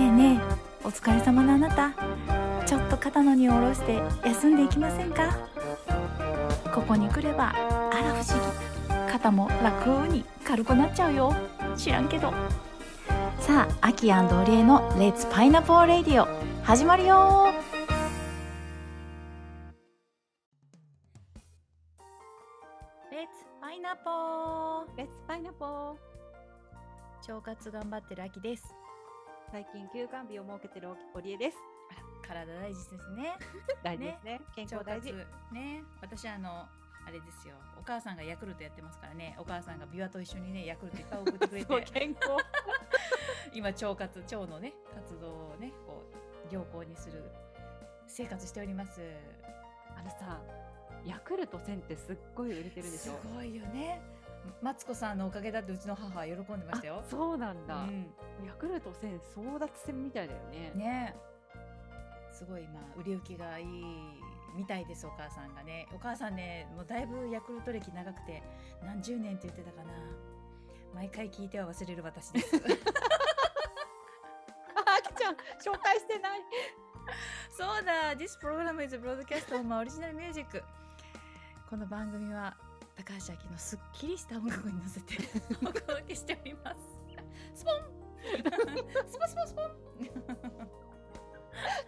えねえお疲れ様のあなた。ちょっと肩の荷を下ろして休んでいきませんか？ここに来ればあら不思議。肩も楽に軽くなっちゃうよ。知らんけど。さあアキオリエの「レッツパイナポーレディオ」始まるよ。レッツパイナポーレッツパイナポー腸活頑張ってるアキです最近休館日を設けてるおりえです。体大事ですね。大事ですね。健康大事。ね。私あのあれですよ。お母さんがヤクルトやってますからね。お母さんがビワと一緒にねヤクルトいっぱい送ってくれて。健康。今腸活腸のね活動をねこう良好にする生活しております。あのさヤクルト1000ってすっごい売れてるでしょ。すごいよねマツコさんのおかげだってうちの母は喜んでましたよ。あそうなんだ、うん。ヤクルト1000争奪戦みたいだよね。ね。すごい今売れ行きがいいみたいですお母さんがね。お母さんねもうだいぶヤクルト歴長くて何十年って言ってたかな。毎回聞いては忘れる私です。あきちゃん紹介してない。そうだ。This program is broadcast on my original music この番組は高橋明のすっきりした音楽に乗せて お届けしております。スポン。スポンスポンスポ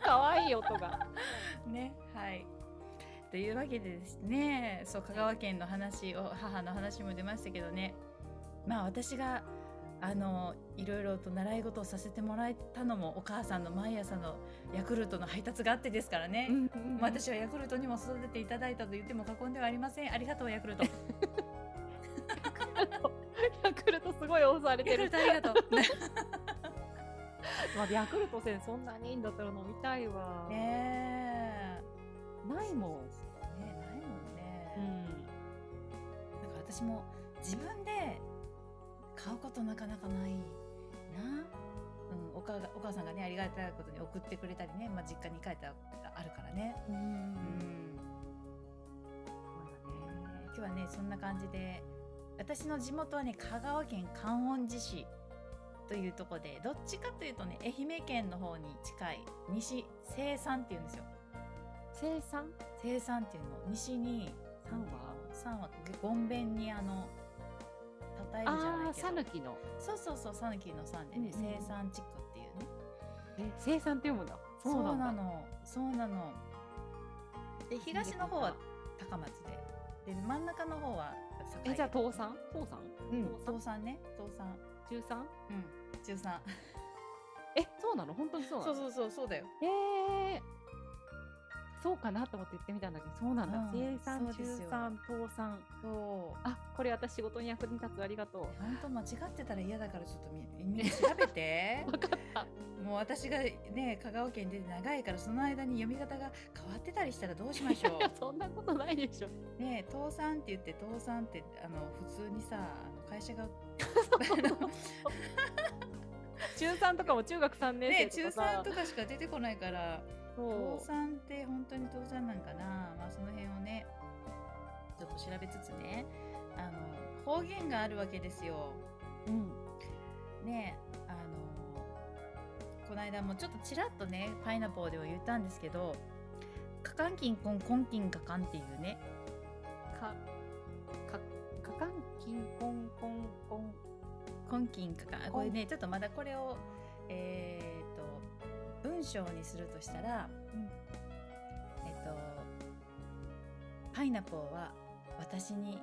可愛い音が。ンねはい。というわけでですねそう香川県の話を母の話も出ましたけどね。まあ私があのいろいろと習い事をさせてもらえたのもお母さんの毎朝のヤクルトの配達があってですからね、まあ私はヤクルトにも育てていただいたと言っても過言ではありません。ありがとうヤクルト。ヤクルトすごい押されてる。ヤクルトありがとう まあ、ヤクルト1000そんなにいいんだったら飲みたいわ、ねえ。ないもん。ね。ないもんね、うん。だから私も自分で買うことなかなかないな、うん、おかがお母さんがねありがたいことに送ってくれたりね、まあ、実家に帰ったらあるからね、うん。うん、今日はねそんな感じで私の地元はね香川県観音寺市というところでどっちかというとね愛媛県の方に近い西西山っていうんですよ。生産西山？っていうの西に三は山はごんべんにあのたたえるじゃああないけど。さぬきの。そうそうそうさぬきの山でね、うんうん。西山地区っていうねえ生産って読むんだ。そうなの。そうなの。で東の方は高松で。で真ん中の方はえじゃあ東東産東産うん。東東山ね。東山。中産うん。中山。えそうなの？本当にそうなの？そうそうそうそうだよ。えー、そうかなと思って言ってみたんだけどそうなんだ、うん。生産中産東産。そう。あこれ私仕事に役に立つ。ありがとう。本当間違ってたら嫌だからちょっとみみ調べて。分かった。もう私がね香川県で長いからその間に読み方が変わってたりしたらどうしましょいや そんなことないでしょ。うねえ倒産って言って倒産ってあの普通にさあの会社が 中3とかも中学3年ね中生とかさ、3とかしか出てこないから倒産って本当に倒産なんかな。まあその辺をねちょっと調べつつねあの方言があるわけですよ。うん。ねあのこの間もちょっとちらっとねパイナポーでは言ったんですけど「カカンキンコンコンキンカカン」っていうね。かかかかんきんこんこんこん。コンキンカカンこれねちょっとまだこれをえっ、と文章にするとしたら、うん。えっ、とパイナポーは私に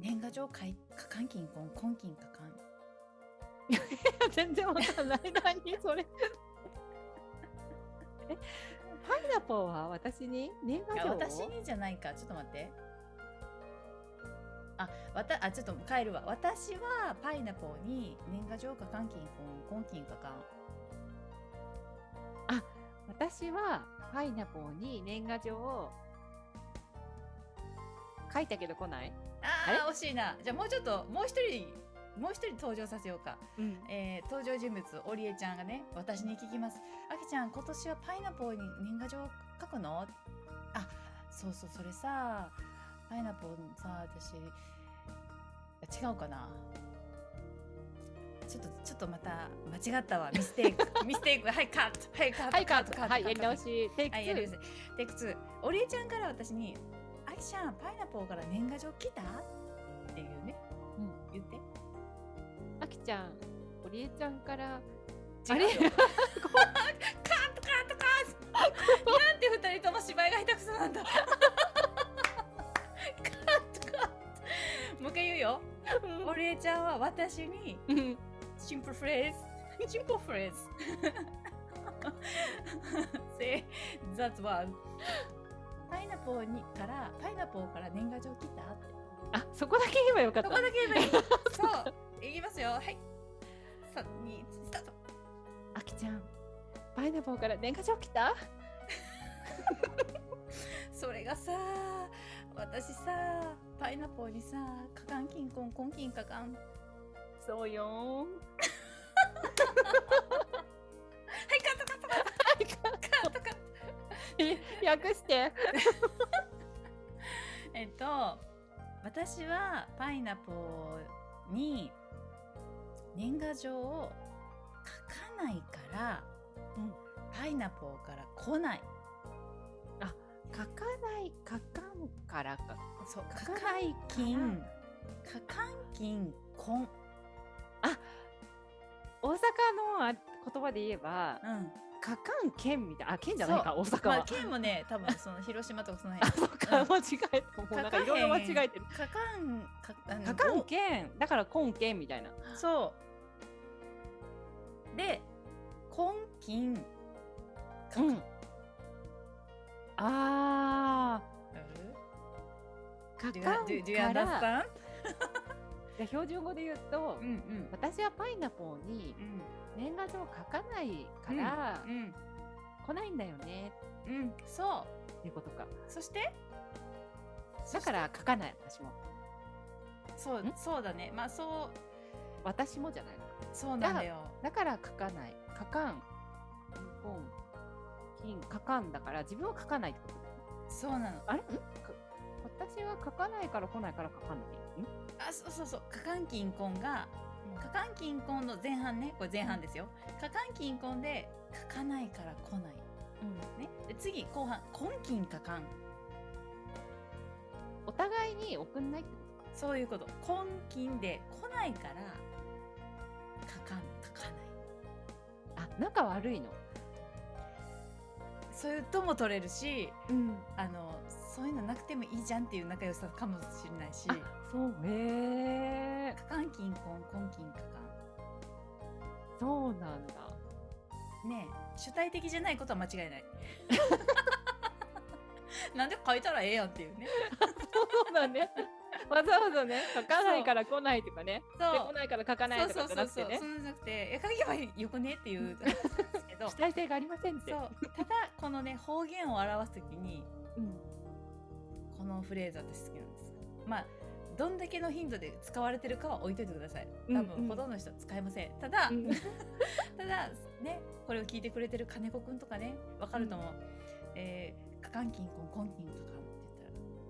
年賀状書いカカンキンコンコンキンカカン全然わかんない。何それ。えパイナポーは私に年賀状を？私にじゃないか。ちょっと待って。あわたあちょっと変えるわ。私はパイナポーに年賀状かカンキンコンコンキンかカン私はパイナポーに年賀状を書いたけど来ない、あー惜しいな。じゃあもうちょっともう一人もう一人登場させようか、うん、えー登場人物オリエちゃんがね私に聞きます「あきちゃん今年はパイナポーに年賀状書くの?」あそうそうそれさパイナポーさ私違うかな？ちょっとちょっとまた間違ったわ。ミステイク。ミステイク。はいカット。はいカット。はいカット。カットはいやり直し。テイクはいやり直2し。テイク2おちゃんから私に「あきちゃんパイナポーから年賀状来た?」っていうね。うん。言って。あきちゃんおりえちゃんから。違うよ。カットカットカット。なんて二人とも芝居が下手くそなんだ。カットカット。もう一回言うよ。おりえちゃんは私にうんシンプルフレーズシンプルフレーズ Say that one パイナポーにからパイナポーから年賀状来たって。あそこだけ言えばよかった。そこだけ言えばいい。そう。いきますよ。はい。3 2スタート。あきちゃんパイナポーから年賀状来た？それがさ私さパイナポーにさカカンキンコンコンキンカカンそうよー。んはいカットカットカット。カットカット。え訳して。えっと私はパイナポーに年賀状を書かないから、うん。パイナポーから来ない。書かない書かんからか。そう書かない金書かん金婚大阪のあ言葉で言えばうん。書かん県みたいなあ県じゃないか大阪は、まあ県もね多分その 広島とかそのあ辺そっか。間違えたもうなんかいろいろ間違えてる。書かんかあの書かん県だから今県みたいな。そう。で婚金うん。あー。Do 書 you, かん do, do you から understand? じゃあ標準語で言うと、うんうん。私はパイナポーにうん。年賀状書かないから、うん来ないんだよねうんそっていうことか。うそして？だから書かない私も。そうん？そうだね。まあそう。私もじゃないの。そうなんだよ。だから書かない。書かん。本金書かんだから自分は書かないってことだよね。そうなの。あれ？私は書かないから来ないから書かんのにんあそうそうそう。カカンキンコンがカカンキンコンの前半ね。これ前半ですよ。カカンキンコンで書かないから来ない。ねで次後半。コンキンカカンお互いに送んないってことか。そういうこと。コンキンで来ないから書かん書かない。あ仲悪いの？そういうとも取れるしうん。あのそういうのなくてもいいじゃんっていう仲良さかもしれないし。あそう。へえカカンキンコンコンキンカカそうなんだ。ンねえ主体的じゃないことは間違いない。なんで書いたらええやんっていうね。そうだね。わざわざね書かないから来ないとかね。そう。で来ないから書かないとかじゃなくてね。そうそうじゃなくてえ書けばよくねっていう話なんですけど。主体性がありませんって。そう。ただこのね方言を表すときにうんこのフレーズ私好きなんです。まあどんだけの頻度で使われてるかは置いといてください。多うんうん。分ほとんどの人は使えません。ただ、うん ただねこれを聞いてくれてる金子くんとかねわかると思う、えー、カカンキンコンコンキンカカンって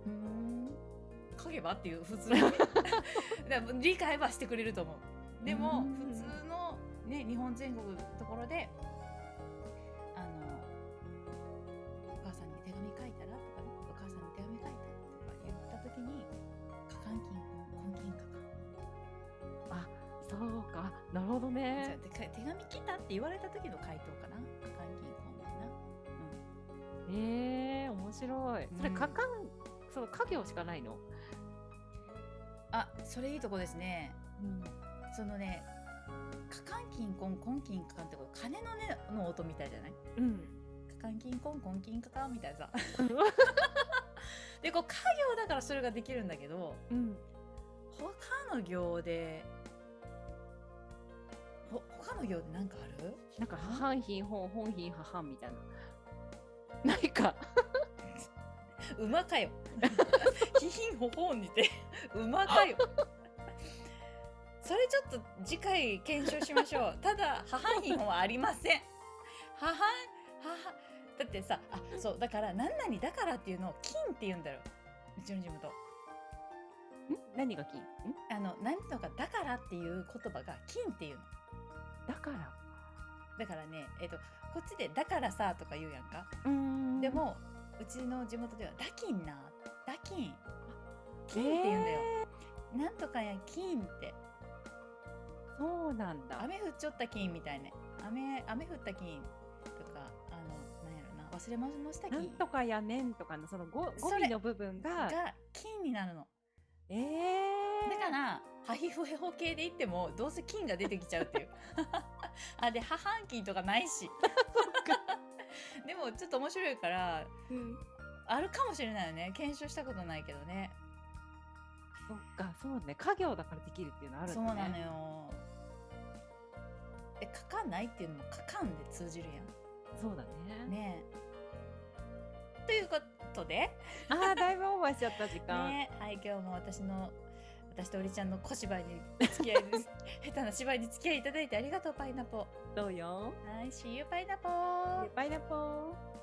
言ったらうーん。書けばっていう普通にね。だから理解はしてくれると思う。でもうん。普通のね日本全国のところでなるほどじゃあねてか手紙来たって言われた時の回答かな。カカンキンコンだなへえ面白い。それうん。書かんそう家業しかないの？あそれいいとこですね。うん。そのねカカンキンコンコンキンカカンってこれ金のねの音みたいじゃない？うん。カカンキンコンコンキンカカンみたいなさ。でこう家業だからそれができるんだけどうん。他の行でほ他の行で何かある？なんか半品本本品母みたいな。ないか。馬かよ。ひひんほほんにて馬かよ。それちょっと次回検証しましょう。ただ母品はありません。母母だってさあそうだから何々だからっていうのを金って言うんだよ。うちの地元。ん？何が金？ん？あの何とかだからっていう言葉が金っていうのだから。だからねえっ、とこっちで「だからさ」とか言うやんか、でもうちの地元では「だきんな」「だきん」「金」って言うんだよ、なんとかや金って。そうなんだ。雨降っちょった金みたいね。雨雨降った金とかあのなんやろな。忘れ物したなん金とかやねんとかのその語語尾の部分がが金になるの。えー、だからハヒフヘホ系で言ってもどうせ金が出てきちゃうっていう。あでハハン金とかないし。でもちょっと面白いからうんあるかもしれないよね。検証したことないけどね。そっかそうね。家業だからできるっていうのあるんだね。そうなのよ。え書かないっていうのも書かんで通じるやそうだね。んね。えということで。あーだいぶオーバーしちゃった時間、ね。はい今日も私の私とおりちゃんの小芝居に付き合いです。下手な芝居に付き合いいただいてありがとうパイナポ。どうよ。はい See you パイナポ。パイナポ。ー